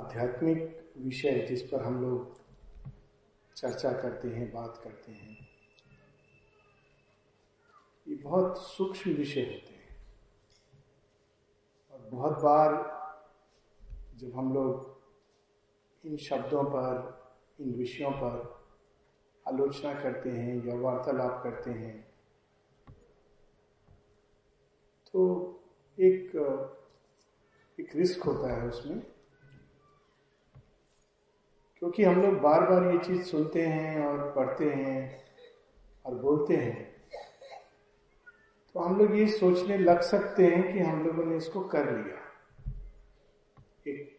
आध्यात्मिक विषय जिस पर हम लोग चर्चा करते हैं, बात करते हैं, ये बहुत सूक्ष्म विषय होते हैं। और बहुत बार जब हम लोग इन शब्दों पर, इन विषयों पर आलोचना करते हैं या वार्तालाप करते हैं तो एक एक रिस्क होता है उसमें क्योंकि हम लोग बार बार ये चीज़ सुनते हैं और पढ़ते हैं और बोलते हैं। तो हम लोग ये सोचने लग सकते हैं कि हम लोगों ने इसको कर लिया। एक,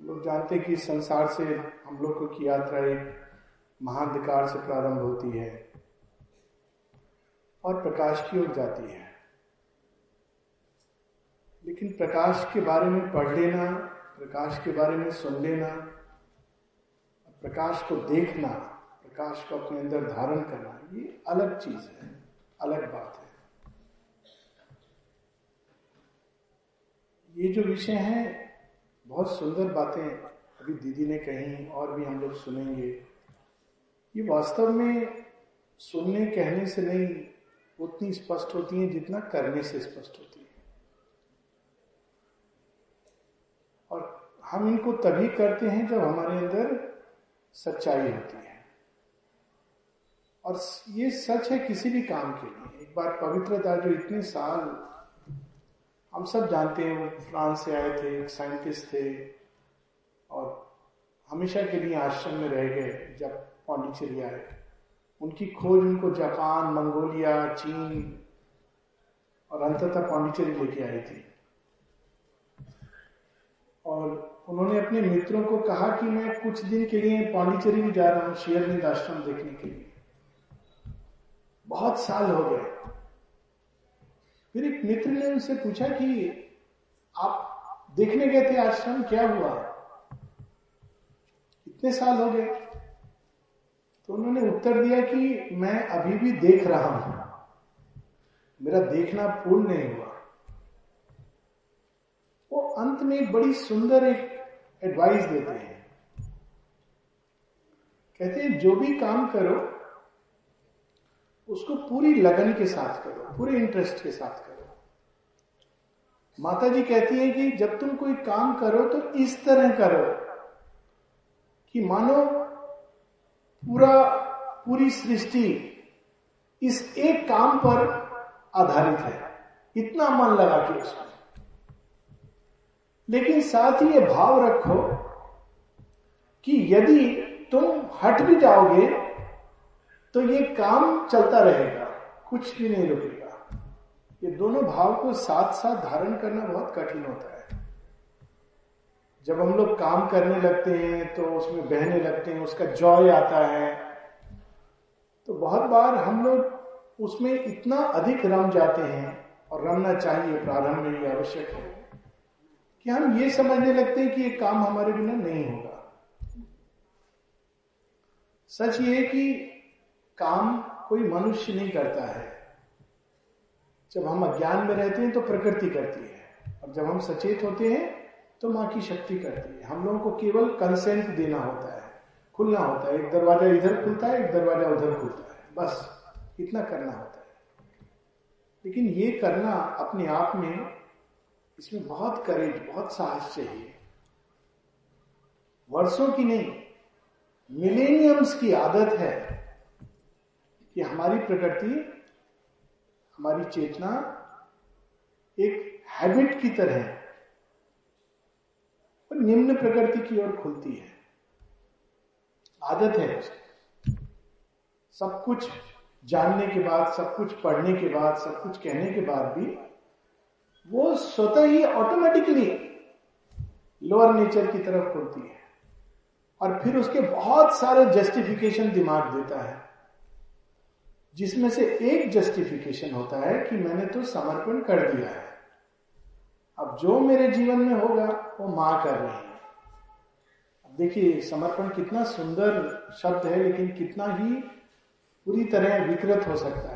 हम लोग जानते कि संसार से हम लोगों की यात्रा एक महाधिकार से प्रारंभ होती है और प्रकाश की ओर जाती है। लेकिन प्रकाश के बारे में पढ़ लेना, प्रकाश के बारे में सुन लेना प्रकाश को देखना, प्रकाश को अपने अंदर धारण करना, ये अलग चीज़ है, अलग बात है। ये जो विषय है, बहुत सुंदर बातें अभी दीदी ने कही, और भी हम लोग सुनेंगे। ये वास्तव में सुनने, कहने से नहीं, उतनी स्पष्ट होती है जितना करने से स्पष्ट होती है। और हम इनको तभी करते हैं जब हमारे अंदर सच्चाई होती है। और ये सच है किसी भी काम के लिए। एक बार पवित्रता जो इतने साल हम सब जानते हैं फ्रांस से आए थे, एक साइंटिस्ट थे, और हमेशा के लिए आश्रम में रह गए, जब पौंडीचेरी आए। उनकी खोज उनको जापान, मंगोलिया, चीन और अंततः पौंडीचेरी लेके आई थी। और उन्होंने अपने मित्रों को कहा कि मैं कुछ दिन के लिए पांडिचेरी भी जा रहा हूँ शेयरनिंद आश्रम देखने के लिए। बहुत साल हो गए। फिर एक मित्र ने उनसे पूछा कि आप देखने गए थे आश्रम, क्या हुआ? इतने साल हो गए। तो उन्होंने उत्तर दिया कि मैं अभी भी देख रहा हूँ। मेरा देखना पूर्ण नहीं हुआ। वो अंत में बड़ी सुंदर एक एडवाइस देते हैं। कहते हैं, जो भी काम करो, उसको पूरी लगन के साथ करो, पूरे इंटरेस्ट के साथ करो। माता जी कहती है कि जब तुम कोई काम करो तो इस तरह करो कि मानो पूरा, पूरी सृष्टि इस एक काम पर आधारित है। इतना मन लगा के उसमें। लेकिन साथ ही ये भाव रखो कि यदि तुम हट भी जाओगे तो ये काम चलता रहेगा, कुछ भी नहीं रुकेगा। ये दोनों भाव को साथ साथ धारण करना बहुत कठिन होता है। जब हम लोग काम करने लगते हैं तो उसमें बहने लगते हैं, उसका जॉय आता है तो बहुत बार हम लोग उसमें इतना अधिक रम जाते हैं, और रमना चाहिए, प्रारंभ में ये आवश्यक है। कि हम ये समझने लगते हैं कि ये काम हमारे बिना नहीं होगा। सच ये है कि काम कोई मनुष्य नहीं करता है। जब हम अज्ञान में रहते हैं तो प्रकृति करती है, और जब हम सचेत होते हैं तो माँ की शक्ति करती है। हम लोगों को केवल कंसेंट देना होता है, खुलना होता है। एक दरवाज़ा इधर खुलता है, एक दरवाज़ा उधर खुलता है। बस, इतना करना होता है। लेकिन ये करना अपने आप में इसमें बहुत करेज बहुत साहस चाहिए वर्षों की नहीं, मिलेनियम्स की आदत है कि हमारी प्रकृति, हमारी चेतना एक हैबिट की तरह और निम्न प्रकृति की ओर खुलती है। आदत है सब कुछ जानने के बाद, सब कुछ पढ़ने के बाद, सब कुछ कहने के बाद भी वो स्वतः ही ऑटोमेटिकली लोअर नेचर की तरफ़ खुलती है। और फिर उसके बहुत सारे जस्टिफिकेशन दिमाग देता है। जिसमें से एक जस्टिफिकेशन होता है कि मैंने तो समर्पण कर दिया है। अब जो मेरे जीवन में होगा, वो माँ कर रही है। अब देखिए, समर्पण कितना सुंदर शब्द है, लेकिन कितना ही पूरी तरह विकृत हो सकता है।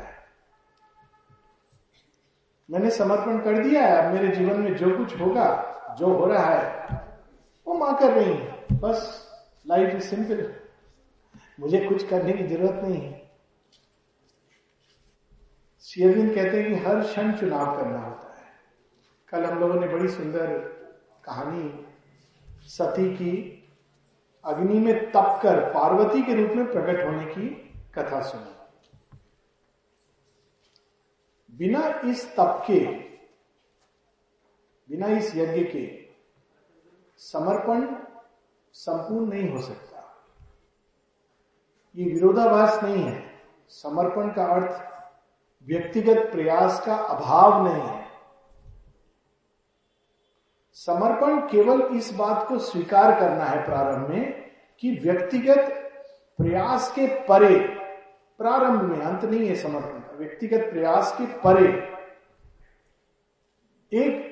मैंने समर्पण कर दिया है, अब मेरे जीवन में जो कुछ होगा, जो हो रहा है, वो माँ कर रही है। बस लाइफ इज़ सिंपल मुझे कुछ करने की ज़रूरत नहीं है। शेयरविंद कहते हैं कि हर क्षण चुनाव करना होता है। कल हम लोगों ने बड़ी सुंदर कहानी, सती की अग्नि में तप कर पार्वती के रूप में प्रकट होने की कथा सुनी। बिना इस तप के, बिना इस यज्ञ के समर्पण संपूर्ण नहीं हो सकता। ये विरोधाभास नहीं है। समर्पण का अर्थ व्यक्तिगत प्रयास का अभाव नहीं है। समर्पण केवल इस बात को स्वीकार करना है प्रारंभ में कि व्यक्तिगत प्रयास के परे प्रारंभ में अंत नहीं है समर्पण। व्यक्तिगत प्रयास के परे एक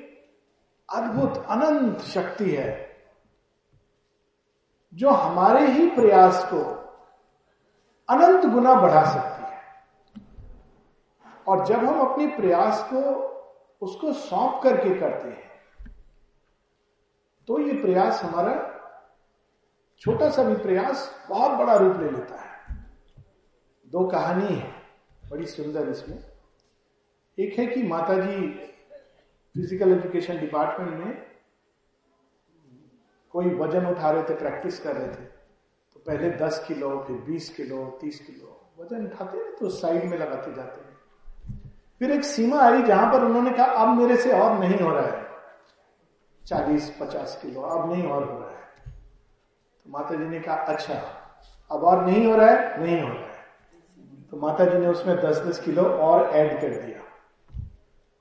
अद्भुत, अनंत शक्ति है, जो हमारे ही प्रयास को अनंत गुना बढ़ा सकती है। और जब हम अपने प्रयास को, उसको सौंप करके करते हैं तो ये प्रयास हमारा छोटा सा भी प्रयास बहुत बड़ा रूप ले लेता है। दो कहानी है। बड़ी सुंदर इसमें। एक है कि माताजी फ़िज़िकल एजुकेशन डिपार्टमेंट में कोई वज़न उठा रहे थे प्रैक्टिस कर रहे थे। तो पहले 10 किलो, फिर 20 किलो 30 किलो, वज़न उठाते तो साइड में लगाते जाते फिर एक सीमा आई जहाँ पर उन्होंने कहा, अब मेरे से और नहीं हो रहा है। चालीस, पचास किलो, अब नहीं और हो रहा है। तो माता जी ने कहा अच्छा अब और नहीं हो रहा है, नहीं हो रहा है। तो माता जी ने उसमें दस दस किलो और ऐड कर दिया।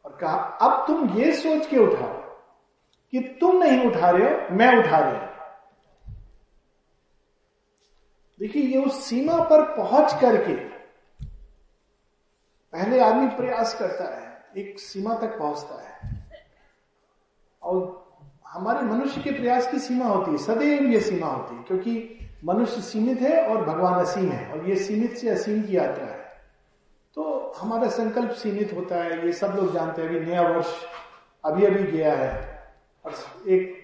और कहा, अब तुम ये सोच के उठाओ कि तुम नहीं उठा रहे हो, मैं उठा रही हूँ। देखिए, ये उस सीमा पर पहुँच करके पहले आदमी प्रयास करता है, एक सीमा तक पहुँचता है। और हमारे मनुष्य के प्रयास की सीमा होती है, सदैव ये सीमा होती है, क्योंकि मनुष्य सीमित है और भगवान असीम है। और ये सीमित से असीम की यात्रा है। तो हमारा संकल्प सीमित होता है। ये सब लोग जानते हैं अभी नया वर्ष अभी अभी गया है। और एक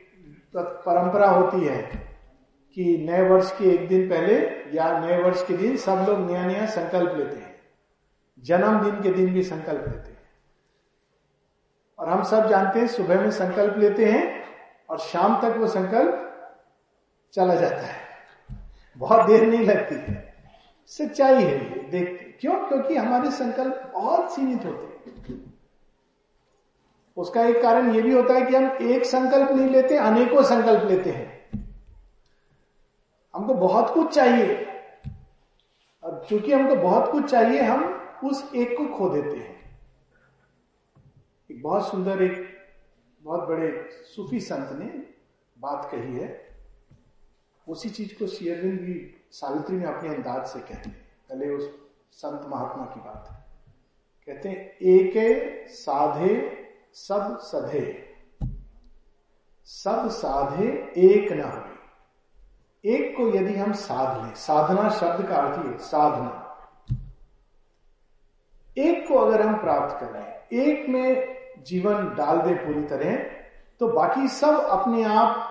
परंपरा होती है कि नए वर्ष के एक दिन पहले या नए वर्ष के दिन सब लोग नया नया संकल्प लेते हैं। जन्मदिन के दिन भी संकल्प लेते हैं। और हम सब जानते हैं सुबह में संकल्प लेते हैं और शाम तक वो संकल्प चला जाता है। बहुत देर नहीं लगती है। सच्चाई है ये, देखते। क्यों? क्योंकि हमारे संकल्प बहुत सीमित होते हैं। उसका एक कारण यह भी होता है कि हम एक संकल्प नहीं लेते, अनेकों संकल्प लेते हैं। हमको बहुत कुछ चाहिए। और चूँकि हमको बहुत कुछ चाहिए, हम उस एक को खो देते हैं। एक बहुत सुंदर, एक बहुत बड़े सूफी संत ने बात कही है। उसी चीज़ को शेयरविंद भी सावित्री में अपने अंदाज से कहते हैं। पहले उस संत महात्मा की बात है। कहते हैं, एक साधे सब सधे, सब साधे एक न हो एक को यदि हम साध लें, साधना शब्द का अर्थ ही साधना। एक को अगर हम प्राप्त करें एक में जीवन डाल दे पूरी तरह तो बाकी सब अपने आप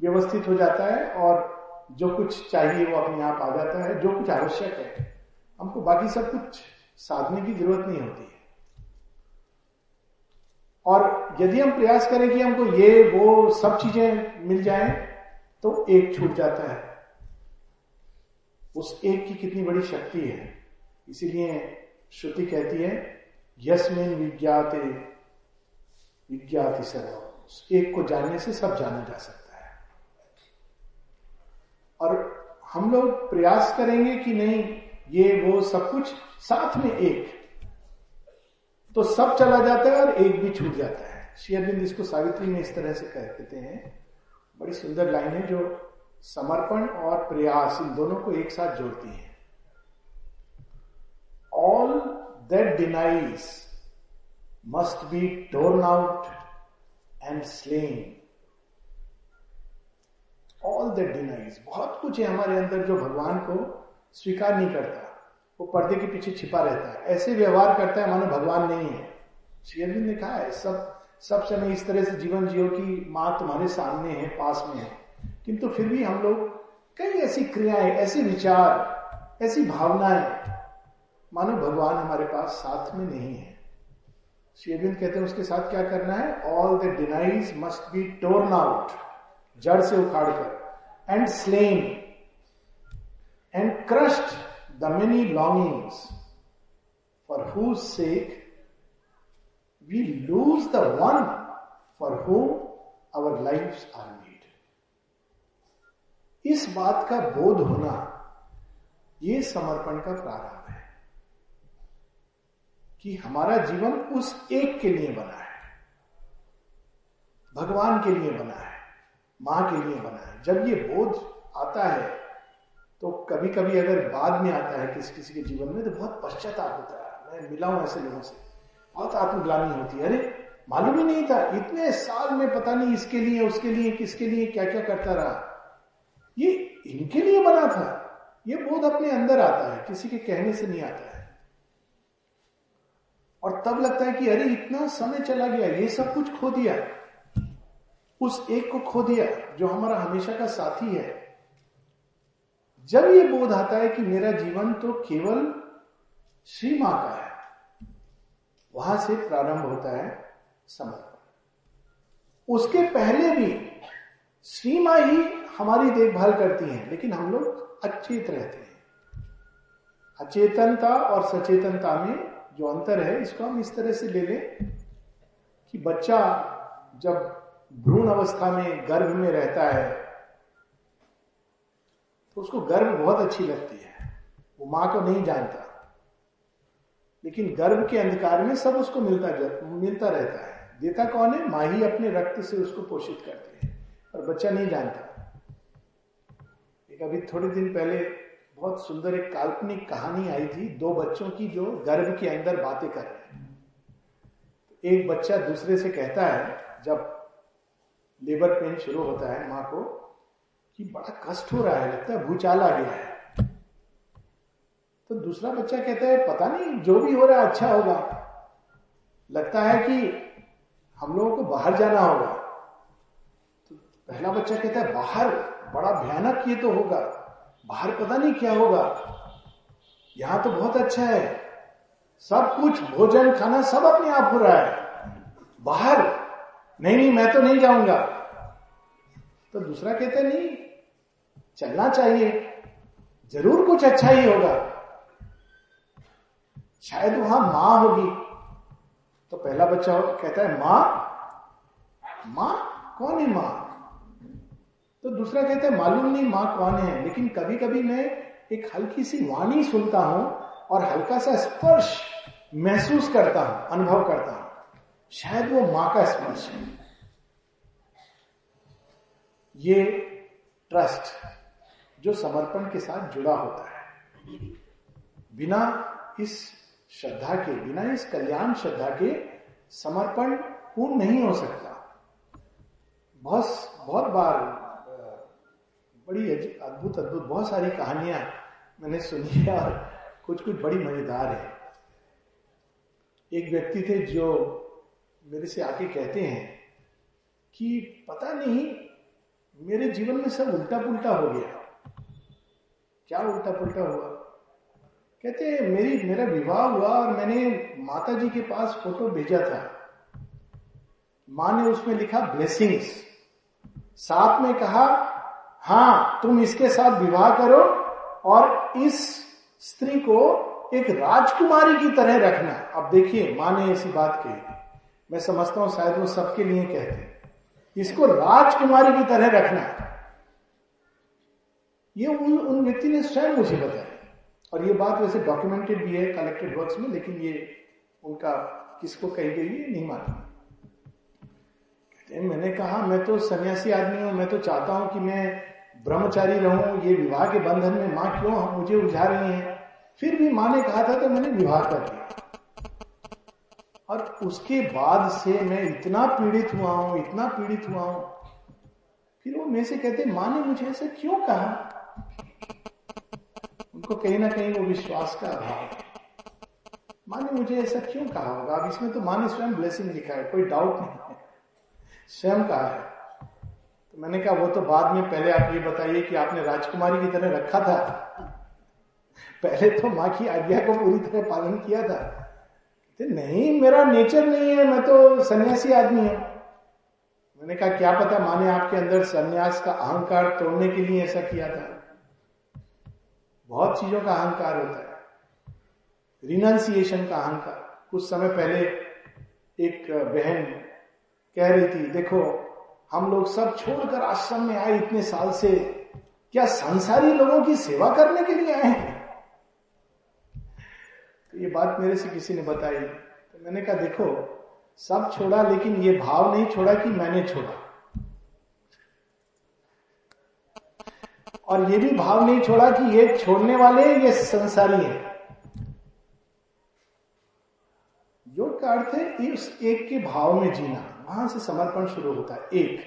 व्यवस्थित हो जाता है और जो कुछ चाहिए वो अपने आप आ जाता है, जो कुछ आवश्यक है। हमको बाकी सब कुछ साधने की ज़रूरत नहीं होती है। और यदि हम प्रयास करें कि हमको ये, वो सब चीज़ें मिल जाए तो एक छूट जाता है। उस एक की कितनी बड़ी शक्ति है। इसीलिए श्रुति कहती है, यस्मिन विज्ञाते, विज्ञाति सर्व एक को जानने से सब जाना जा सकता और हम लोग प्रयास करेंगे कि नहीं, ये वो सब कुछ साथ में एक। तो सब चला जाता है और एक भी छूट जाता है। शेयरबिंद इसको सावित्री में इस तरह से कहते हैं। बड़ी सुंदर लाइन है जो समर्पण और प्रयास, इन दोनों को एक साथ जोड़ती है। All that denies must be torn out and slain. All that denies. बहुत कुछ है हमारे अंदर जो भगवान को स्वीकार नहीं करता। वो पर्दे के पीछे छिपा रहता है। ऐसे व्यवहार करता है मानो भगवान नहीं है। शेयरविंद ने कहा है सब सब समय इस तरह से जीवन जियो कि माँ तुम्हारे सामने है, पास में है। किंतु फिर भी हम लोग कई ऐसी क्रियाएँ, ऐसे विचार, ऐसी भावनाएँ, मानो भगवान हमारे पास साथ में नहीं है। शेविंद कहते हैं, उसके साथ क्या करना है? All the denies must be torn out जड़ से उखाड़ कर and slain and crushed the many longings for whose sake we lose the one for whom our life are need इस बात का बोध होना ये समर्पण का प्रारंभ है कि हमारा जीवन उस एक के लिए बना है, भगवान के लिए बना है। माँ के लिए बना है जब ये बोध आता है तो कभी कभी अगर बाद में आता है किसी किसी के जीवन में तो बहुत पश्चाताप होता है। मैं मिला हूँ ऐसे लोगों से। बहुत आत्मग्लानी होती है। अरे, मालूम ही नहीं था। इतने साल में पता नहीं इसके लिए, उसके लिए, किसके लिए क्या क्या करता रहा। ये इनके लिए बना था। ये बोध अपने अंदर आता है। किसी के कहने से नहीं आता है। और तब लगता है कि अरे, इतना समय चला गया। ये सब कुछ खो दिया। उस एक को खो दिया, जो हमारा हमेशा का साथी है। जब ये बोध आता है कि मेरा जीवन तो केवल श्री माँ का है, वहाँ से प्रारंभ होता है समर्पण उसके पहले भी श्री माँ ही हमारी देखभाल करती हैं, लेकिन हम लोग अचेत रहते हैं। अचेतनता और सचेतनता में जो अंतर है, इसको हम इस तरह से ले लें कि बच्चा जब भ्रूण अवस्था में गर्भ में रहता है तो उसको गर्भ बहुत अच्छी लगती है। वो माँ को नहीं जानता। लेकिन गर्भ के अंधकार में सब उसको मिलता मिलता रहता है। देता कौन है? माँ ही अपने रक्त से उसको पोषित करती है और बच्चा नहीं जानता। एक अभी थोड़े दिन पहले बहुत सुंदर एक काल्पनिक कहानी आई थी, दो बच्चों की जो गर्भ के अंदर बातें कर रहे हैं। एक बच्चा दूसरे से कहता है, जब लेबर पेन शुरू होता है माँ को, कि बड़ा कष्ट हो रहा है, लगता है भूचाल आ गया है। तो दूसरा बच्चा कहता है, पता नहीं, जो भी हो रहा है अच्छा होगा। लगता है कि हम लोगों को बाहर जाना होगा। तो पहला बच्चा कहता है, बाहर, बड़ा भयानक ये तो होगा। बाहर पता नहीं क्या होगा। यहाँ तो बहुत अच्छा है। सब कुछ, भोजन, खाना सब अपने आप हो रहा है। बाहर नहीं नहीं, मैं तो नहीं जाऊँगा। तो दूसरा कहते, नहीं, चलना चाहिए। ज़रूर कुछ अच्छा ही होगा। शायद वहाँ माँ होगी। तो पहला बच्चा कहता है, माँ? माँ? कौन है माँ? तो दूसरा कहता है, मालूम नहीं माँ कौन है, लेकिन कभी कभी मैं एक हल्की सी वाणी सुनता हूँ और हल्का सा स्पर्श महसूस करता हूँ, अनुभव करता हूँ। शायद वो माँ का स्पर्श है। ये ट्रस्ट जो समर्पण के साथ जुड़ा होता है। बिना इस श्रद्धा के, बिना इस कल्याण श्रद्धा के समर्पण पूर्ण नहीं हो सकता। बहुत बहुत बार, बड़ी अद्भुत अद्भुत, बहुत सारी कहानियाँ मैंने सुनी है और कुछ कुछ बड़ी मज़ेदार है। एक व्यक्ति थे जो मेरे से आके कहते हैं कि पता नहीं, मेरे जीवन में सब उल्टा पुल्टा हो गया। क्या उल्टा पुल्टा हुआ? कहते मेरी, मेरा विवाह हुआ और मैंने माता जी के पास फ़ोटो भेजा था। माँ ने उसमें लिखा ब्लेसिंग्स साथ में कहा हाँ तुम इसके साथ विवाह करो और इस स्त्री को एक राजकुमारी की तरह रखना। अब देखिए, माँ ने ऐसी बात कही। मैं समझता हूँ शायद वो सबके लिए कहते हैं। इसको राजकुमारी की तरह रखना ये उन, उन व्यक्ति ने स्वयं मुझे बताया। और ये बात वैसे डॉक्यूमेंटेड भी है कलेक्टेड वर्क्स में लेकिन ये उनका किसको कही गई है नहीं मालूम। मैंने कहा मैं तो सन्यासी आदमी हूँ मैं तो चाहता हूँ कि मैं ब्रह्मचारी रहूँ ये विवाह के बंधन में माँ क्यों मुझे उलझा रही है? फिर भी माँ ने कहा था तो मैंने विवाह कर दिया। और उसके बाद से मैं इतना पीड़ित हुआ हूँ, इतना पीड़ित हुआ हूँ। फिर वो मेरे से कहते माँ ने मुझे ऐसे क्यों कहा? उनको कहीं ना कहीं वो विश्वास का अभाव माँ ने मुझे ऐसा क्यों कहा होगा? अब इसमें तो माँ ने स्वयं ब्लेसिंग लिखा है, कोई डाउट नहीं है। स्वयं कहा है। तो मैंने कहा, वो तो बाद में पहले आप ये बताइए कि आपने राजकुमारी की तरह रखा था। पहले तो माँ की आज्ञा को पूरी तरह पालन किया था। तो नहीं, मेरा नेचर नहीं है, मैं तो सन्यासी आदमी हूँ। मैंने कहा, क्या पता, माने आपके अंदर सन्यास का अहंकार तोड़ने के लिए ऐसा किया था? बहुत चीज़ों का अहंकार होता है। रिनाउंसिएशन का अहंकार। कुछ समय पहले एक बहन कह रही थी, देखो, हम लोग सब छोड़कर आश्रम में आए इतने साल से, क्या संसारी लोगों की सेवा करने के लिए आए हैं? तो ये बात मेरे से किसी ने बताई। तो मैंने कहा, देखो, सब छोड़ा, लेकिन ये भाव नहीं छोड़ा कि मैंने छोड़ा। और ये भी भाव नहीं छोड़ा कि ये छोड़ने वाले ये संसारी है। योग का अर्थ है इस एक के भाव में जीना। वहाँ से समर्पण शुरू होता है, एक।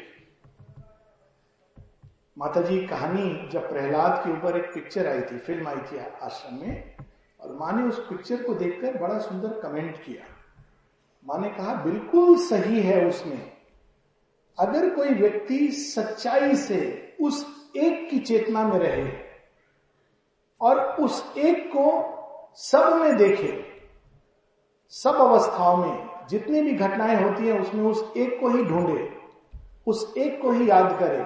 माता जी कहानी, जब प्रहलाद के ऊपर एक पिक्चर आई थी फ़िल्म आई थी आश्रम में और माँ ने उस पिक्चर को देखकर बड़ा सुंदर कमेंट किया। माँ ने कहा, बिल्कुल सही है उसमें। अगर कोई व्यक्ति सच्चाई से उस एक की चेतना में रहे और उस एक को सब में देखे, सब अवस्थाओं में, जितनी भी घटनाएँ होती हैं, उसमें उस एक को ही ढूंढे, उस एक को ही याद करे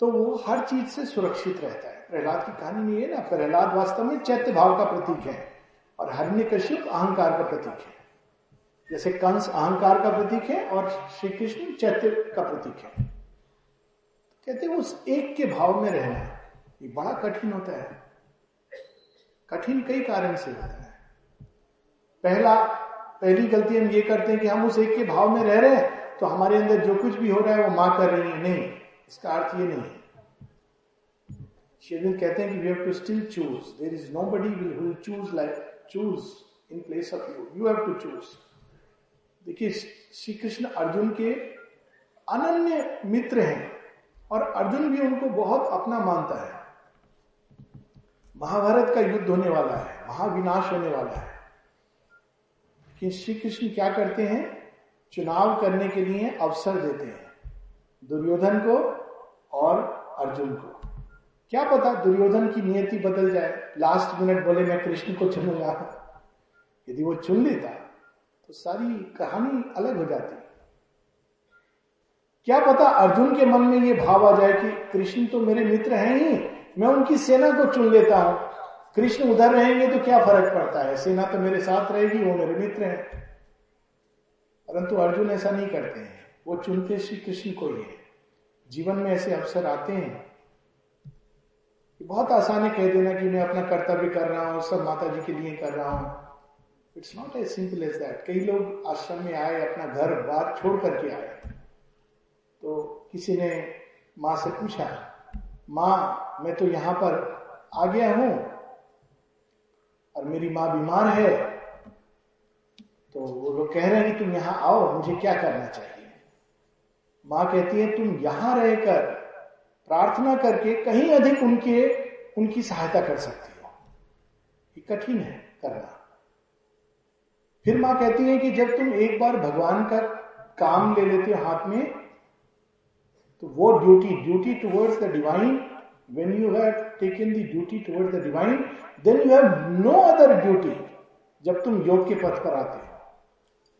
तो वो हर चीज़ से सुरक्षित रहता है। प्रहलाद की कहानी नहीं है ना? प्रहलाद वास्तव में चैत्य भाव का प्रतीक है और हरण्य कश्यप अहंकार का प्रतीक है। जैसे कंस अहंकार का प्रतीक है और श्री कृष्ण चैत्य का प्रतीक है। कहते उस एक के भाव में रहना ये बड़ा कठिन होता है। कठिन कई कारण से होता है। पहला, पहली गलती हम ये करते हैं कि हम उस एक के भाव में रह रहे हैं तो हमारे अंदर जो कुछ भी हो रहा है वो माँ कर रही है। नहीं, इसका अर्थ ये नहीं है। शेरविंद कहते हैं कि we have to still choose there is nobody will choose like choose in place of you you have to choose देखिए श्री कृष्ण अर्जुन के अनन्य मित्र हैं और अर्जुन भी उनको बहुत अपना मानता है। महाभारत का युद्ध होने वाला है, महाविनाश होने वाला है। कि श्री कृष्ण क्या करते हैं? चुनाव करने के लिए अवसर देते हैं, दुर्योधन को और अर्जुन को। क्या पता दुर्योधन की नियति बदल जाए। लास्ट मिनट बोले, मैं कृष्ण को चुनूँगा। यदि वो चुन लेता तो सारी कहानी अलग हो जाती। क्या पता अर्जुन के मन में ये भाव आ जाए कि कृष्ण तो मेरे मित्र हैं ही, मैं उनकी सेना को चुन लेता हूँ। कृष्ण उधर रहेंगे तो क्या फ़र्क पड़ता है? सेना तो मेरे साथ रहेगी, वो मेरे मित्र हैं। परंतु अर्जुन ऐसा नहीं करते हैं। वो चुनते श्री कृष्ण को ही है। जीवन में ऐसे अवसर आते हैं बहुत आसान है कह देना कि मैं अपना कर्तव्य कर रहा हूँ, सब माता जी के लिए कर रहा हूँ। It's not as simple as that कई लोग आश्रम में आए, अपना घर बार छोड़ करके आए। तो किसी ने माँ से पूछा, माँ, मैं तो यहाँ पर आ गया हूँ और मेरी माँ बीमार है। तो वो लोग कह रहे हैं कि तुम यहाँ आओ, मुझे क्या करना चाहिए? माँ कहती है, तुम यहाँ रहकर प्रार्थना करके कहीं अधिक उनके, उनकी सहायता कर सकती हो। ये कठिन है करना। फिर माँ कहती है कि जब तुम एक बार भगवान का काम ले लेते हो हाथ में तो वो duty duty towards the divine when you have taken the duty towards the divine, then you have no other duty जब तुम योग के पथ पर आते हो।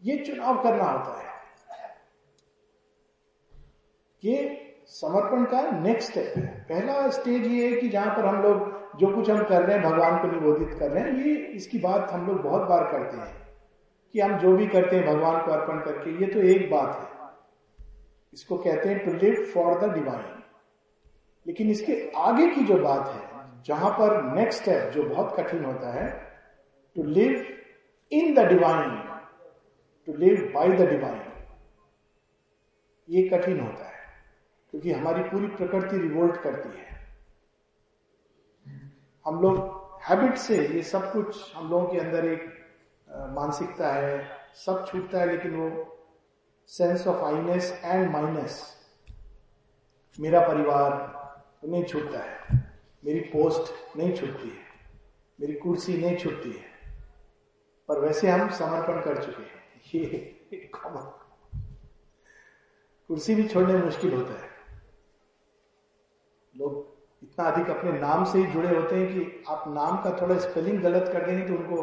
ये चुनाव करना होता है। ये समर्पण का नेक्स्ट स्टेप है। पहला स्टेज ये है कि जहाँ पर हम लोग जो कुछ हम कर रहे हैं, भगवान को निबोधित कर रहे हैं, ये इसकी बात हम लोग बहुत बार करते हैं कि हम जो भी करते हैं, भगवान को अर्पण करके, ये तो एक बात है। इसको कहते हैं to live for the divine लेकिन इसके आगे की जो बात है, जहाँ पर नेक्स्ट स्टेप जो बहुत कठिन होता है to live in the divine to live by the divine ये कठिन होता है। क्योंकि हमारी पूरी प्रकृति रिवोल्ट करती है। हम लोग हैबिट से ये सब कुछ हम लोगों के अंदर एक मानसिकता है, सब छूटता है, लेकिन वो sense of Iness and mineness मेरा परिवार नहीं छूटता है, मेरी पोस्ट नहीं छूटती है, मेरी कुर्सी नहीं छूटती है। पर वैसे हम समर्पण कर चुके हैं। ये कॉमन कुर्सी भी छोड़ने मुश्किल होता है। लोग इतना अधिक अपने नाम से ही जुड़े होते हैं कि आप नाम का थोड़ा स्पेलिंग गलत कर देंगे तो उनको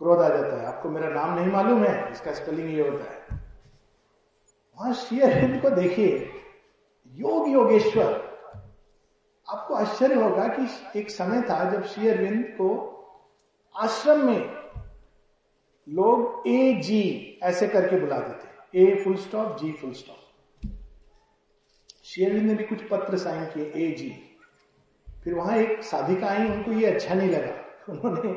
क्रोध आ जाता है। आपको मेरा नाम नहीं मालूम है, इसका स्पेलिंग ये होता है। वहाँ श्री अरविंद को देखिए, योग योगेश्वर। आपको आश्चर्य होगा कि एक समय था जब श्री अरविंद को आश्रम में लोग ए जी ऐसे करके बुलाते थे। A full stop G full stop Shri ने भी कुछ पत्र साइन किए ए जी फिर वहाँ एक साधिका आई, उनको ये अच्छा नहीं लगा। उन्होंने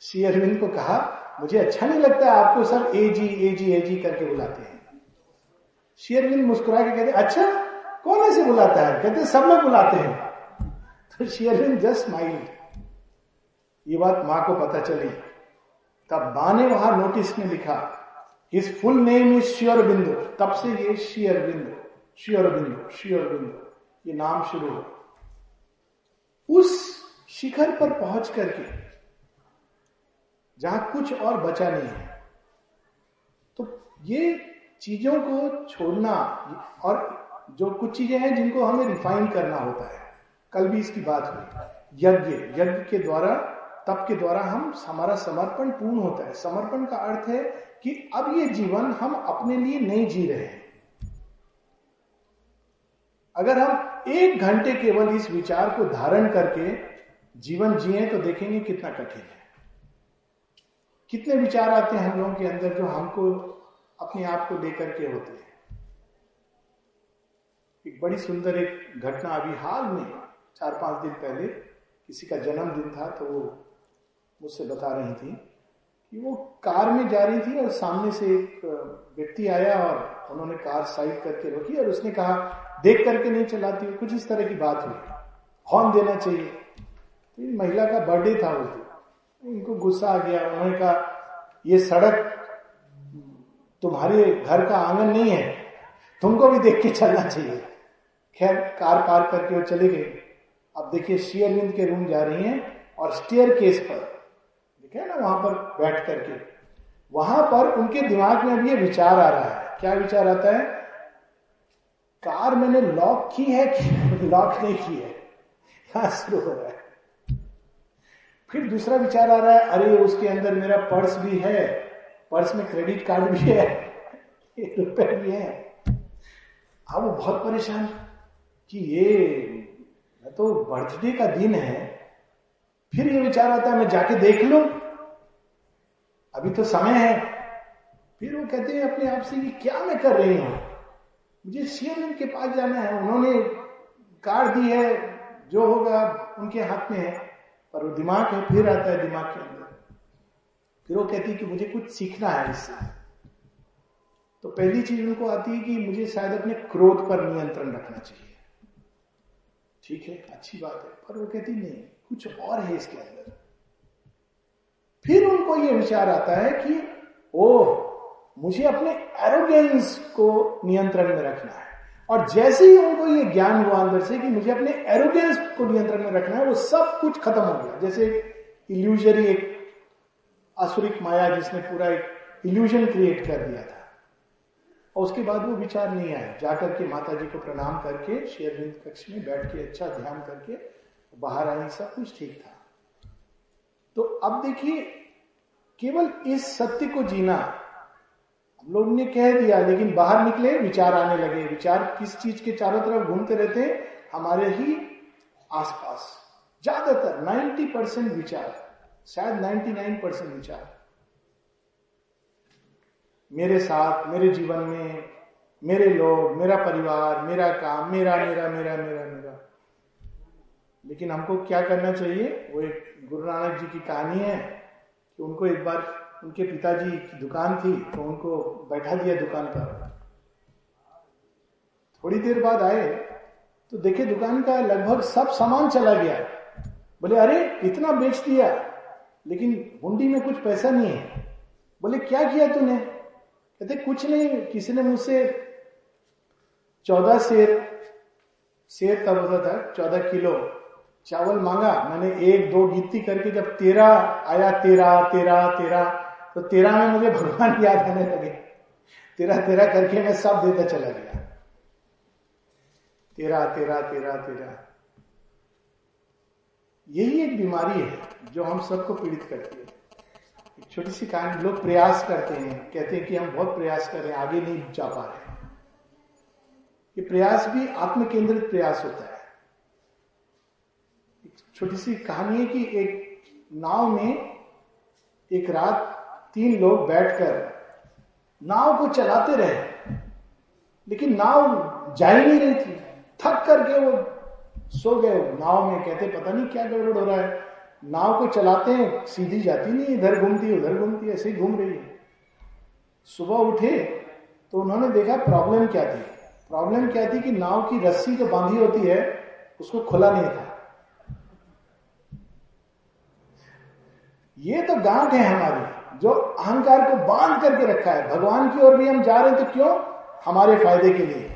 श्री अरविंद को कहा, मुझे अच्छा नहीं लगता आपको सब ए जी ए जी ए जी करके बुलाते हैं। श्री अरविंद मुस्कुरा के कहते अच्छा कौन ऐसे बुलाता है? कहते, सब लोग बुलाते हैं। तो श्री अरविंद जस्ट माइंड ये बात माँ को पता चली। तब माँ ने वहाँ नोटिस में लिखा हिज फुल नेम इज़ श्योर बिंदु तब से ये श्री अरविंद श्योर बिंदु श्योर बिंदु ये नाम शुरू हो उस शिखर पर पहुँच करके, जहाँ कुछ और बचा नहीं है तो ये चीज़ों को छोड़ना और जो कुछ चीज़ें हैं जिनको हमें रिफाइन करना होता है। कल भी इसकी बात हुई। यज्ञ यज्ञ के द्वारा, तप के द्वारा हम हमारा समर्पण पूर्ण होता है। समर्पण का अर्थ है कि अब ये जीवन हम अपने लिए नहीं जी रहे हैं। अगर हम एक घंटे केवल इस विचार को धारण करके जीवन जिए तो देखेंगे कितना कठिन है। कितने विचार आते हैं हम लोगों के अंदर जो हमको अपने आप को लेकर के होते हैं। एक बड़ी सुंदर एक घटना अभी हाल में चार पाँच दिन पहले, किसी का जन्मदिन था तो वो मुझसे बता रही थी कि वो कार में जा रही थी और सामने से एक व्यक्ति आया और उन्होंने कार साइड करके रोकी और उसने कहा देख करके नहीं चलाती कुछ इस तरह की बात हुई। हॉर्न देना चाहिए। तो महिला का बर्थडे था उस इनको गुस्सा आ गया। उन्होंने कहा, ये सड़क तुम्हारे घर का आँगन नहीं है। तुमको भी देख के चलना चाहिए। खैर, कार पार करके वो चले गए। अब देखिए श्री के रूम जा रही हैं और स्टेयर केस पर। देखे ना, वहाँ पर बैठ करके। वहाँ पर उनके दिमाग में अब ये विचार आ रहा है। क्या विचार आता है? कार मैंने लॉक की है कि लॉक नहीं की है? यहाँ शुरू हो रहा है। फिर दूसरा विचार आ रहा है, अरे उसके अंदर मेरा पर्स भी है, पर्स में क्रेडिट कार्ड भी है रुपए भी है। अब वो बहुत परेशान कि ये तो बर्थडे का दिन है, फिर ये विचार आता है, मैं जाके देख लू। अभी तो समय है। फिर वो कहते हैं अपने आप से कि क्या मैं कर रही हूँ? मुझे सीएम के पास जाना है, उन्होंने कार्ड दी है, जो होगा उनके हाथ में है, पर वो दिमाग है फिर आता है दिमाग के अंदर। फिर वो कहती है कि मुझे कुछ सीखना है इससे। तो पहली चीज़ उनको आती है कि मुझे शायद अपने क्रोध पर नियंत्रण रखना चाहिए। ठीक है, अच्छी बात है, पर वो कहती नहीं, कुछ और है इसके अंदर। फिर उनको ये विचार आता है कि, ओह मुझे अपने एरोगेंस को नियंत्रण में रखना है। और जैसे ही उनको ये ज्ञान हुआ अंदर से कि मुझे अपने एरोगेंस को नियंत्रण में रखना है, वो सब कुछ खत्म हो गया। जैसे इल्यूजरी एक आसुरिक माया जिसने पूरा एक इल्यूजन क्रिएट कर दिया था। और उसके बाद वो विचार नहीं आया। जाकर के माता जी को प्रणाम करके शेयरबिंद कक्ष में बैठ के अच्छा ध्यान करके, बाहर आई, सब कुछ ठीक था। तो अब देखिए, केवल इस सत्य को जीना लोग ने कह दिया, लेकिन बाहर निकले, विचार आने लगे। विचार किस चीज़ के चारों तरफ़ घूमते रहते हमारे ही आसपास। ज़्यादातर 90 परसेंट विचार, शायद 99 परसेंट विचार। मेरे साथ, मेरे जीवन में, मेरे लोग, मेरा परिवार, मेरा काम, मेरा मेरा मेरा मेरा मेरा। लेकिन हमको क्या करना चाहिए? वो एक गुरु नानक जी की कहानी है कि उनको एक बार उनके पिताजी की दुकान थी तो उनको बैठा दिया दुकान पर। थोड़ी देर बाद आए तो देखे दुकान का लगभग सब सामान चला गया। बोले, अरे, इतना बेच दिया, लेकिन हुंडी में कुछ पैसा नहीं है। बोले, क्या किया तूने? कहते, कुछ नहीं, किसी ने मुझसे चौदह शेर शेर तब होता था, चौदह किलो चावल मांगा। मैंने एक, दो गीती करके जब तेरह आया तेरह तेरह तेरह तो तेरह में मुझे भगवान याद आने लगे। तेरा तेरा करके मैं सब देता चला गया। तेरा तेरा तेरा तेरा। यही एक बीमारी है जो हम सबको पीड़ित करती है। एक छोटी सी कहानी, लोग प्रयास करते हैं, कहते हैं कि हम बहुत प्रयास कर रहे हैं, आगे नहीं जा पा रहे ये प्रयास भी आत्म केंद्रित प्रयास होता है। एक छोटी सी कहानी है कि एक नाव में एक रात तीन लोग बैठकर नाव को चलाते रहे, लेकिन नाव जा ही नहीं रही थी। थक करके वो, सो गए नाव में कहते, पता नहीं क्या गड़बड़ हो रहा है। नाव को चलाते हैं, सीधी जाती नहीं, इधर घूमती उधर घूमती ऐसे ही घूम रही है। सुबह उठे तो उन्होंने देखा प्रॉब्लम क्या थी। प्रॉब्लम क्या थी कि नाव की रस्सी जो बांधी होती है, उसको खुला नहीं था। ये तो गांठ है हमारी। जो अहंकार को बाँध करके रखा है, भगवान की ओर भी हम जा रहे हैं तो क्यों? हमारे फ़ायदे के लिए।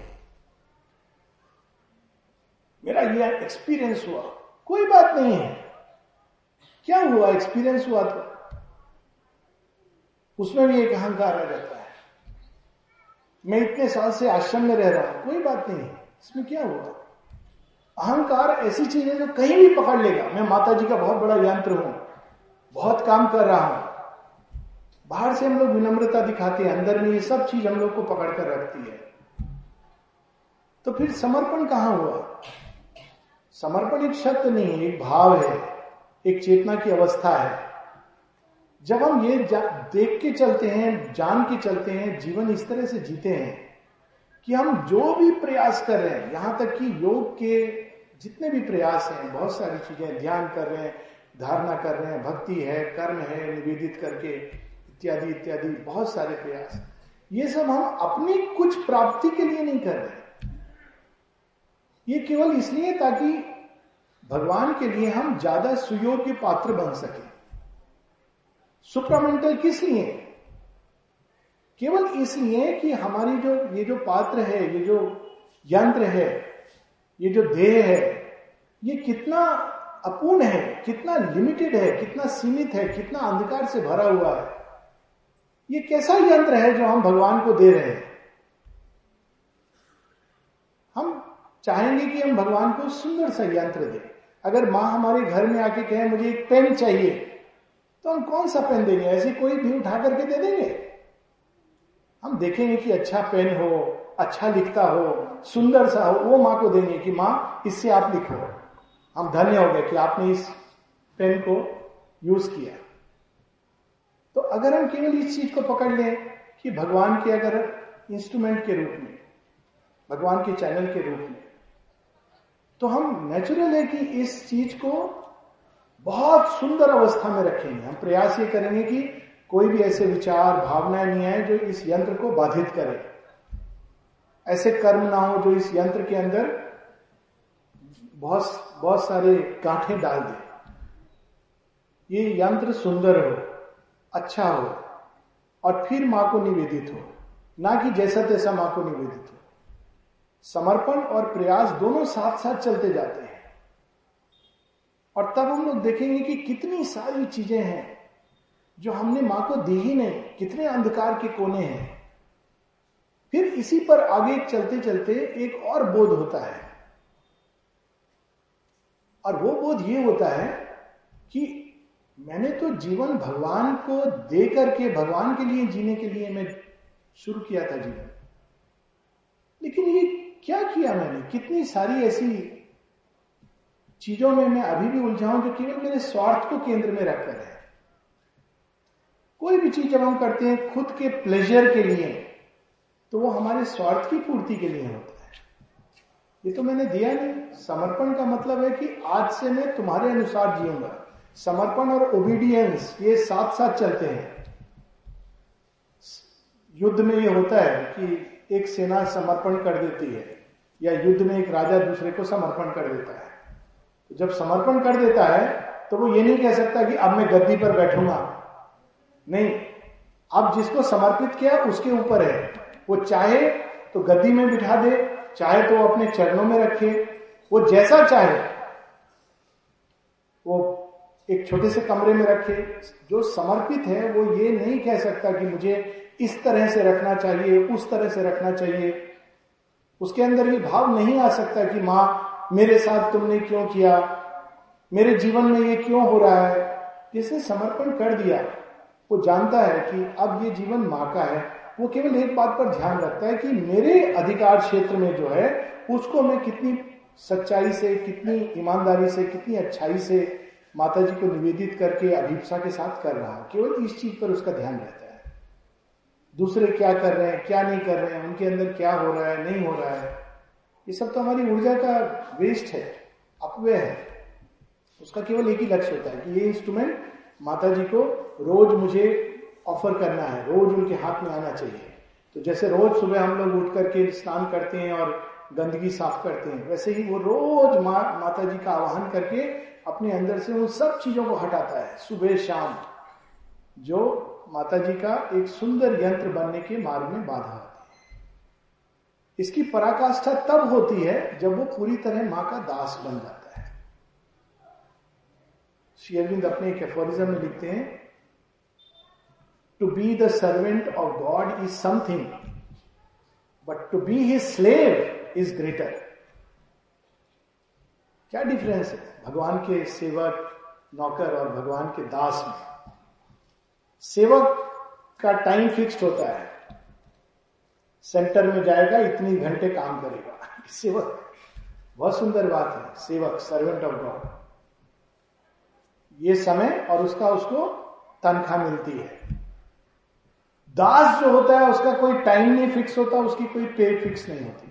मेरा यह एक्सपीरियंस हुआ। कोई बात नहीं है। क्या हुआ? एक्सपीरियंस हुआ तो। उसमें भी एक अहंकार आ जाता है। मैं इतने साल से आश्रम में रह रहा हूँ, कोई बात नहीं है। इसमें क्या हुआ? अहंकार ऐसी चीज़ है जो कहीं भी पकड़ लेगा। मैं माता जी का बहुत बड़ा यंत्र हूँ, बहुत काम कर रहा हूँ। बाहर से हम लोग विनम्रता दिखाते हैं, अंदर में ये सब चीज़ हम लोग को पकड़ कर रखती है। तो फिर समर्पण कहाँ हुआ? समर्पण एक शब्द नहीं, एक भाव है, एक चेतना की अवस्था है। जब हम ये देख के चलते हैं, जान के चलते हैं, जीवन इस तरह से जीते हैं कि हम जो भी प्रयास कर रहे हैं, यहाँ तक कि योग के जितने भी प्रयास हैं, बहुत सारी चीज़ें, ध्यान कर रहे हैं, धारणा कर रहे हैं, भक्ति है, कर्म है, निवेदित करके इत्यादि इत्यादि, बहुत सारे प्रयास। ये सब हम अपनी कुछ प्राप्ति के लिए नहीं कर रहे। ये केवल इसलिए ताकि भगवान के लिए हम ज़्यादा सुयोग्य पात्र बन सके। सुप्रामेंटल किस लिए? केवल इसलिए कि हमारी जो, ये जो पात्र है, ये जो यंत्र है, ये जो देह है, ये कितना अपूर्ण है, कितना लिमिटेड है, कितना सीमित है, कितना अंधकार से भरा हुआ है। ये कैसा यंत्र है जो हम भगवान को दे रहे हैं? हम चाहेंगे कि हम भगवान को सुंदर सा यंत्र दें। अगर माँ हमारे घर में आके कहे, मुझे एक पेन चाहिए। तो हम कौन सा पेन देंगे? ऐसे कोई भी उठा करके दे देंगे। हम देखेंगे कि अच्छा पेन हो अच्छा लिखता हो, सुंदर सा हो, वो माँ को देंगे कि, माँ, इससे आप लिखो। हम धन्य हो गए कि आपने इस पेन को यूज़ किया। तो अगर हम केवल इस चीज़ को पकड़ लें कि भगवान के अगर इंस्ट्रूमेंट के रूप में, भगवान के चैनल के रूप में तो हम नेचुरल है कि इस चीज़ को बहुत सुंदर अवस्था में रखेंगे। हम प्रयास ये करेंगे कि कोई भी ऐसे विचार, भावनाएँ नहीं आए जो इस यंत्र को बाधित करे। ऐसे कर्म ना हो जो इस यंत्र के अंदर बहुत बहुत सारे कांठे डाल दे। ये यंत्र सुंदर हो। अच्छा हो और फिर माँ को निवेदित हो। ना कि जैसा तैसा माँ को निवेदित हो। समर्पण और प्रयास दोनों साथ साथ चलते जाते हैं। और तब हम लोग देखेंगे कि कितनी सारी चीज़ें हैं जो हमने माँ को दी ही नहीं, कितने अंधकार के कोने हैं। फिर इसी पर आगे चलते चलते एक और बोध होता है। और वो बोध ये होता है कि मैंने तो जीवन भगवान को दे करके भगवान के लिए, जीने के लिए मैं शुरू किया था जीवन। लेकिन ये क्या किया मैंने? कितनी सारी ऐसी चीज़ों में मैं अभी भी उलझाऊं जो केवल मेरे स्वार्थ को केंद्र में रखकर है। कोई भी चीज़ जब हम करते हैं खुद के प्लेजर के लिए तो वो हमारे स्वार्थ की पूर्ति के लिए होता है। ये तो मैंने दिया नहीं। समर्पण का मतलब है कि आज से मैं तुम्हारे अनुसार जीऊँगा। समर्पण और ओबीडियंस ये साथ साथ चलते हैं। युद्ध में ये होता है कि एक सेना समर्पण कर देती है, या युद्ध में एक राजा दूसरे को समर्पण कर देता है। जब समर्पण कर देता है तो वो ये नहीं कह सकता कि अब मैं गद्दी पर बैठूँगा। नहीं, अब जिसको समर्पित किया उसके ऊपर है। वो चाहे तो गद्दी में बिठा दे, चाहे तो अपने चरणों में रखे। वो जैसा चाहे, वो एक छोटे से कमरे में रखे। जो समर्पित है, वो ये नहीं कह सकता कि मुझे इस तरह से रखना चाहिए, उस तरह से रखना चाहिए। उसके अंदर ये भाव नहीं आ सकता कि, माँ, मेरे साथ तुमने क्यों किया? मेरे जीवन में ये क्यों हो रहा है? जिसने समर्पण कर दिया, वो जानता है कि अब ये जीवन माँ का है। वो केवल एक बात पर ध्यान रखता है कि मेरे अधिकार क्षेत्र में जो है, उसको मैं कितनी सच्चाई से, कितनी ईमानदारी से, कितनी अच्छाई से माता जी को निवेदित करके अभिप्सा के साथ कर रहा हूँ। केवल इस चीज़ पर उसका ध्यान रहता है। दूसरे क्या कर रहे हैं क्या नहीं कर रहे हैं उनके अंदर क्या हो रहा है नहीं हो रहा है ये सब तो हमारी ऊर्जा का वेस्ट है अपव्य है। उसका केवल एक ही लक्ष्य होता है कि ये इंस्ट्रूमेंट माता जी को रोज मुझे ऑफ़र करना है रोज उनके हाथ में आना चाहिए। तो जैसे रोज सुबह हम लोग उठ करके स्नान करते हैं और गंदगी साफ़ करते हैं वैसे ही वो रोज मा, माता जी का आवाहन करके अपने अंदर से उन सब चीज़ों को हटाता है। सुबह, शाम, जो माता जी का एक सुंदर यंत्र बनने के मार्ग में बाधा होती है। इसकी पराकाष्ठा तब होती है जब वो पूरी तरह माँ का दास बन जाता है। श्री अरविंद अपने एक एफोरिज्म में लिखते हैं to be the servant of God is something but to be his slave is greater क्या डिफरेंस है? भगवान के सेवक, नौकर और भगवान के दास में? सेवक का टाइम फिक्स्ड होता है। सेंटर में जाएगा, इतनी घंटे काम करेगा। सेवक, बहुत सुंदर बात है। सेवक सर्वेंट ऑफ़ गॉड ये समय और उसका उसको तनख्वाह मिलती है। दास जो होता है, उसका कोई टाइम नहीं फिक्स होता, उसकी कोई पे फिक्स नहीं होती।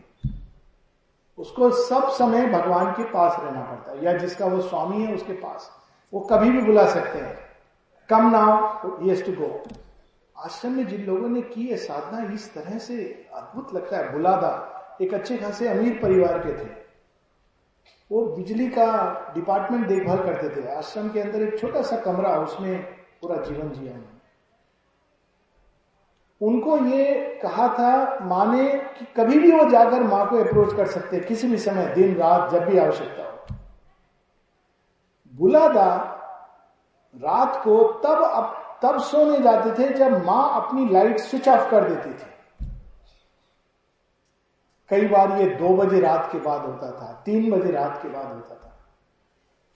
उसको सब समय भगवान के पास रहना पड़ता है, या जिसका वो स्वामी है उसके पास। वो कभी भी बुला सकते हैं। Come now yes to go ashram में जिन लोगों ने की है साधना, इस तरह से अद्भुत लगता है। बुलादा, एक अच्छे खासे अमीर परिवार के थे। वो बिजली का डिपार्टमेंट देखभाल करते थे। आश्रम के अंदर एक छोटा सा कमरा, उसमें पूरा जीवन जिया उनको ये कहा था माने कि कभी भी वो जाकर माँ को अप्रोच कर सकते किसी भी समय, दिन, रात, जब भी आवश्यकता हो। बुलादा रात को तब अब तब सोने जाते थे जब माँ अपनी लाइट स्विच ऑफ़ कर देती थी। कई बार ये दो बजे रात के बाद होता था, तीन बजे रात के बाद होता था।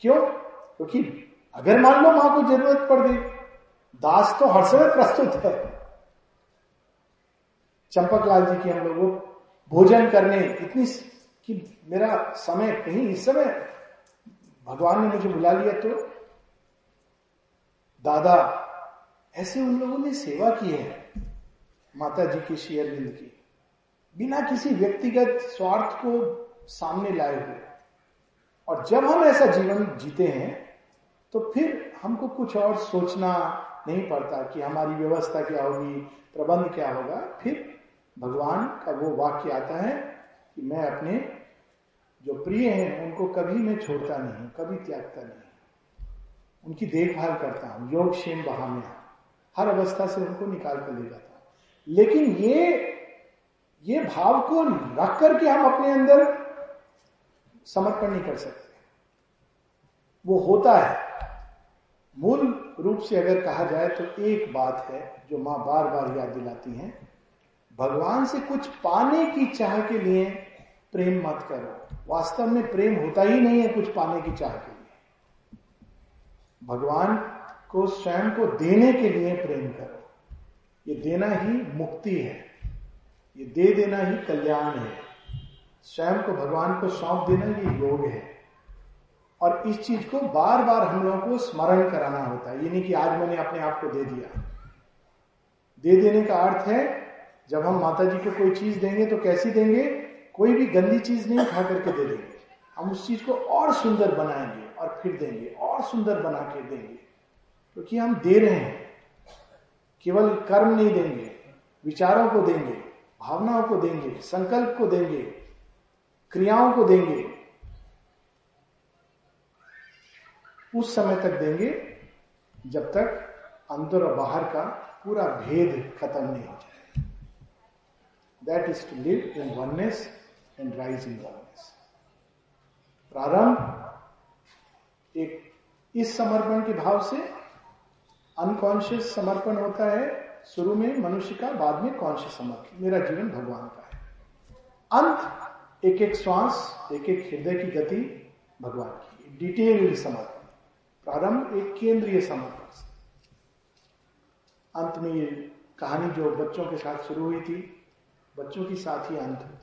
क्यों? क्योंकि अगर मान लो माँ को ज़रूरत पड़ गई, दास तो हर समय प्रस्तुत है। चंपक लाल जी की हम लोग भोजन करने इतनी कि मेरा समय कहीं इस समय भगवान ने मुझे बुला लिया तो दादा, ऐसे उन लोगों ने सेवा की है माता जी की शेयरबिंद की। बिना किसी व्यक्तिगत स्वार्थ को सामने लाए हुए। और जब हम ऐसा जीवन जीते हैं तो फिर हमको कुछ और सोचना नहीं पड़ता कि हमारी व्यवस्था क्या होगी, प्रबंध क्या होगा। फिर भगवान का वो वाक्य आता है कि मैं अपने जो प्रिय हैं, उनको कभी मैं छोड़ता नहीं, कभी त्यागता नहीं। उनकी देखभाल करता हूँ, योग क्षेम बहा में हर अवस्था से उनको निकाल कर ले जाता हूँ। लेकिन ये ये भाव को रख करके हम अपने अंदर समर्पण नहीं कर सकते। वो होता है। मूल रूप से अगर कहा जाए तो एक बात है जो माँ बार बार याद दिलाती हैं। भगवान से कुछ पाने की चाह के लिए प्रेम मत करो। वास्तव में प्रेम होता ही नहीं है कुछ पाने की चाह के लिए। भगवान को स्वयं को देने के लिए प्रेम करो। ये देना ही मुक्ति है। ये दे देना ही कल्याण है। स्वयं को भगवान को सौंप देना ये योग है। और इस चीज़ को बार बार हम लोगों को स्मरण कराना होता है। ये नहीं कि आज मैंने अपने आप को दे दिया। दे देने का अर्थ है जब हम माता जी को कोई चीज़ देंगे तो कैसी देंगे? कोई भी गंदी चीज़ नहीं खा करके दे देंगे। हम उस चीज़ को और सुंदर बनाएँगे और फिर देंगे, और सुंदर बना के देंगे। क्योंकि हम दे रहे हैं। केवल कर्म नहीं देंगे, विचारों को देंगे, भावनाओं को देंगे, संकल्प को देंगे, क्रियाओं को देंगे। उस समय तक देंगे जब तक अंदर और बाहर का पूरा भेद खत्म नहीं हो जाए। That is to live in oneness and rise in oneness प्रारंभ एक इस समर्पण के भाव से अनकॉन्शियस समर्पण होता है। शुरू में मनुष्य का, बाद में कॉन्शियस समर्पण। मेरा जीवन भगवान का है। अंत, एक एक श्वास, एक एक हृदय की गति भगवान की डिटेल्ड समर्पण। प्रारंभ एक केंद्रीय समर्पण अंत में ये कहानी जो बच्चों के साथ शुरू हुई थी बच्चों की साथ ही अंत होती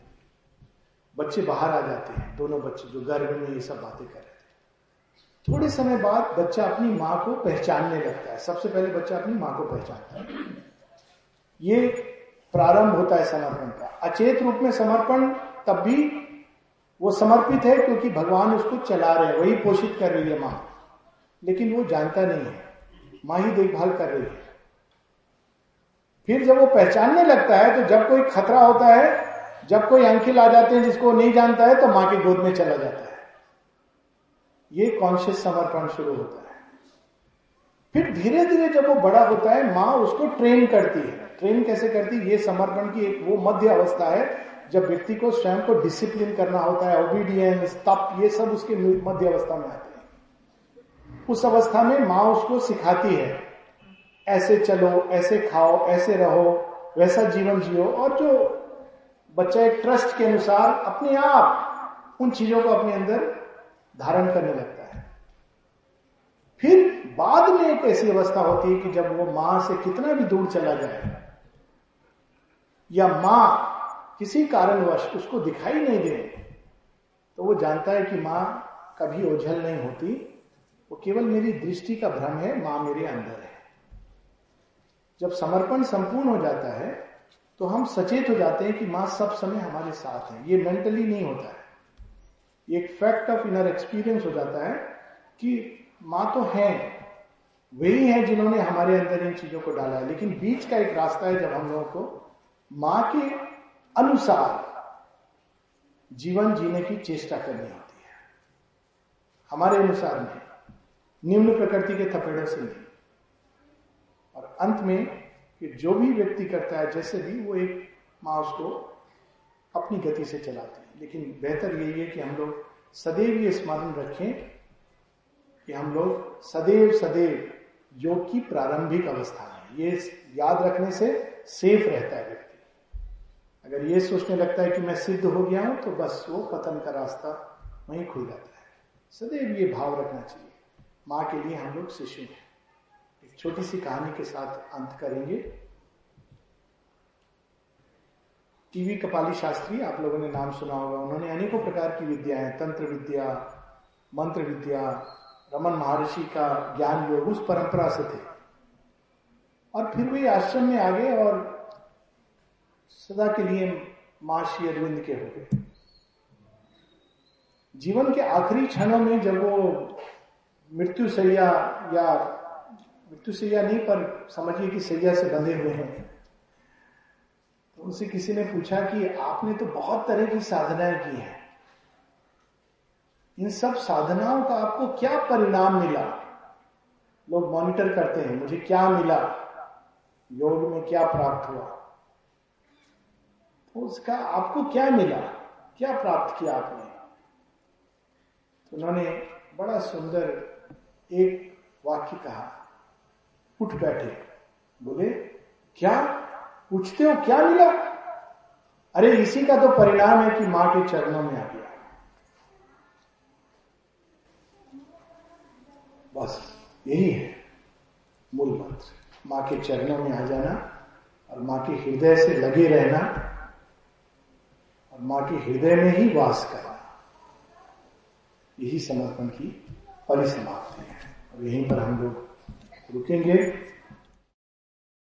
बच्चे बाहर आ जाते हैं, दोनों बच्चे जो गर्भ में ये सब बातें कर रहे थे। थोड़े समय बाद बच्चा अपनी माँ को पहचानने लगता है। सबसे पहले बच्चा अपनी माँ को पहचानता है। ये प्रारंभ होता है समर्पण का। अचेत रूप में समर्पण, तब भी वो समर्पित है क्योंकि भगवान उसको चला रहे वही पोषित कर रही है माँ। लेकिन वो जानता नहीं है। माँ ही देखभाल कर रही है। फिर जब वो पहचानने लगता है तो जब कोई खतरा होता है, जब कोई अंकिल आ जाते हैं जिसको नहीं जानता है तो माँ की गोद में चला जाता है। ये कॉन्शियस समर्पण शुरू होता है। फिर धीरे धीरे जब वो बड़ा होता है, माँ उसको ट्रेन करती है। ट्रेन कैसे करती है? ये समर्पण की एक वो मध्य अवस्था है, जब व्यक्ति को स्वयं को डिसिप्लिन करना होता है ओबीडियंस तप, ये सब उसके मध्य अवस्था में आते हैं। उस अवस्था में माँ उसको सिखाती है ऐसे चलो, ऐसे खाओ, ऐसे रहो, वैसा जीवन जियो। और जो बच्चा एक ट्रस्ट के अनुसार अपने आप उन चीज़ों को अपने अंदर धारण करने लगता है। फिर बाद में एक ऐसी अवस्था होती है कि जब वो माँ से कितना भी दूर चला जाए, या माँ किसी कारणवश उसको दिखाई नहीं दे तो वो जानता है कि माँ कभी ओझल नहीं होती। वो केवल मेरी दृष्टि का भ्रम है, माँ मेरे अंदर है। जब समर्पण संपूर्ण हो जाता है तो हम सचेत हो जाते हैं कि माँ सब समय हमारे साथ है। ये मेंटली नहीं होता है। एक फैक्ट ऑफ़ इनर एक्सपीरियंस हो जाता है कि माँ तो है। वही है जिन्होंने हमारे अंदर इन चीज़ों को डाला है। लेकिन बीच का एक रास्ता है जब हम लोगों को माँ के अनुसार जीवन जीने की चेष्टा करनी होती है। हमारे अनुसार नहीं। निम्न प्रकृति के थपेड़ों से नहीं। अंत में कि जो भी व्यक्ति करता है, जैसे भी वो एक माँ उसको अपनी गति से चलाते हैं। लेकिन बेहतर यही है कि हम लोग सदैव ये स्मरण रखें कि हम लोग सदैव सदैव योग की प्रारंभिक अवस्था है। ये याद रखने से सेफ़ रहता है व्यक्ति। अगर ये सोचने लगता है कि मैं सिद्ध हो गया हूँ तो बस वो पतन का रास्ता वहीं खुल जाता है। सदैव ये भाव रखना चाहिए। माँ के लिए हम लोग शिशु हैं। छोटी सी कहानी के साथ अंत करेंगे। टीवी कपाली शास्त्री, आप लोगों ने नाम सुना होगा। उन्होंने अनेकों प्रकार की विद्याएँ, तंत्र विद्या, मंत्र विद्या, रमन महर्षि का ज्ञान योग उस परंपरा से थे। और फिर वे आश्रम में आ गए और सदा के लिए महर्षि अरविंद के हो गए। जीवन के आखिरी क्षणों में जब वो मृत्यु सैया या मृत्यु सैया नहीं, पर समझिए कि सैया से बंधे हुए हैं। तो उनसे किसी ने पूछा कि आपने तो बहुत तरह की साधनाएँ की हैं। इन सब साधनाओं का आपको क्या परिणाम मिला? लोग मॉनिटर करते हैं, मुझे क्या मिला? योग में क्या प्राप्त हुआ? तो उसका आपको क्या मिला? क्या प्राप्त किया आपने? तो उन्होंने बड़ा सुंदर एक वाक्य कहा। उठ बैठे। बोले, क्या? पूछते हो, क्या मिला? अरे, इसी का तो परिणाम है कि माँ के चरणों में आ गया। बस, यही है मूल मंत्र। माँ के चरणों में आ जाना और माँ के हृदय से लगे रहना और माँ के हृदय में ही वास करना। यही समर्पण की परिसमाप्ति है। और यहीं पर हम लोग रुकेंगे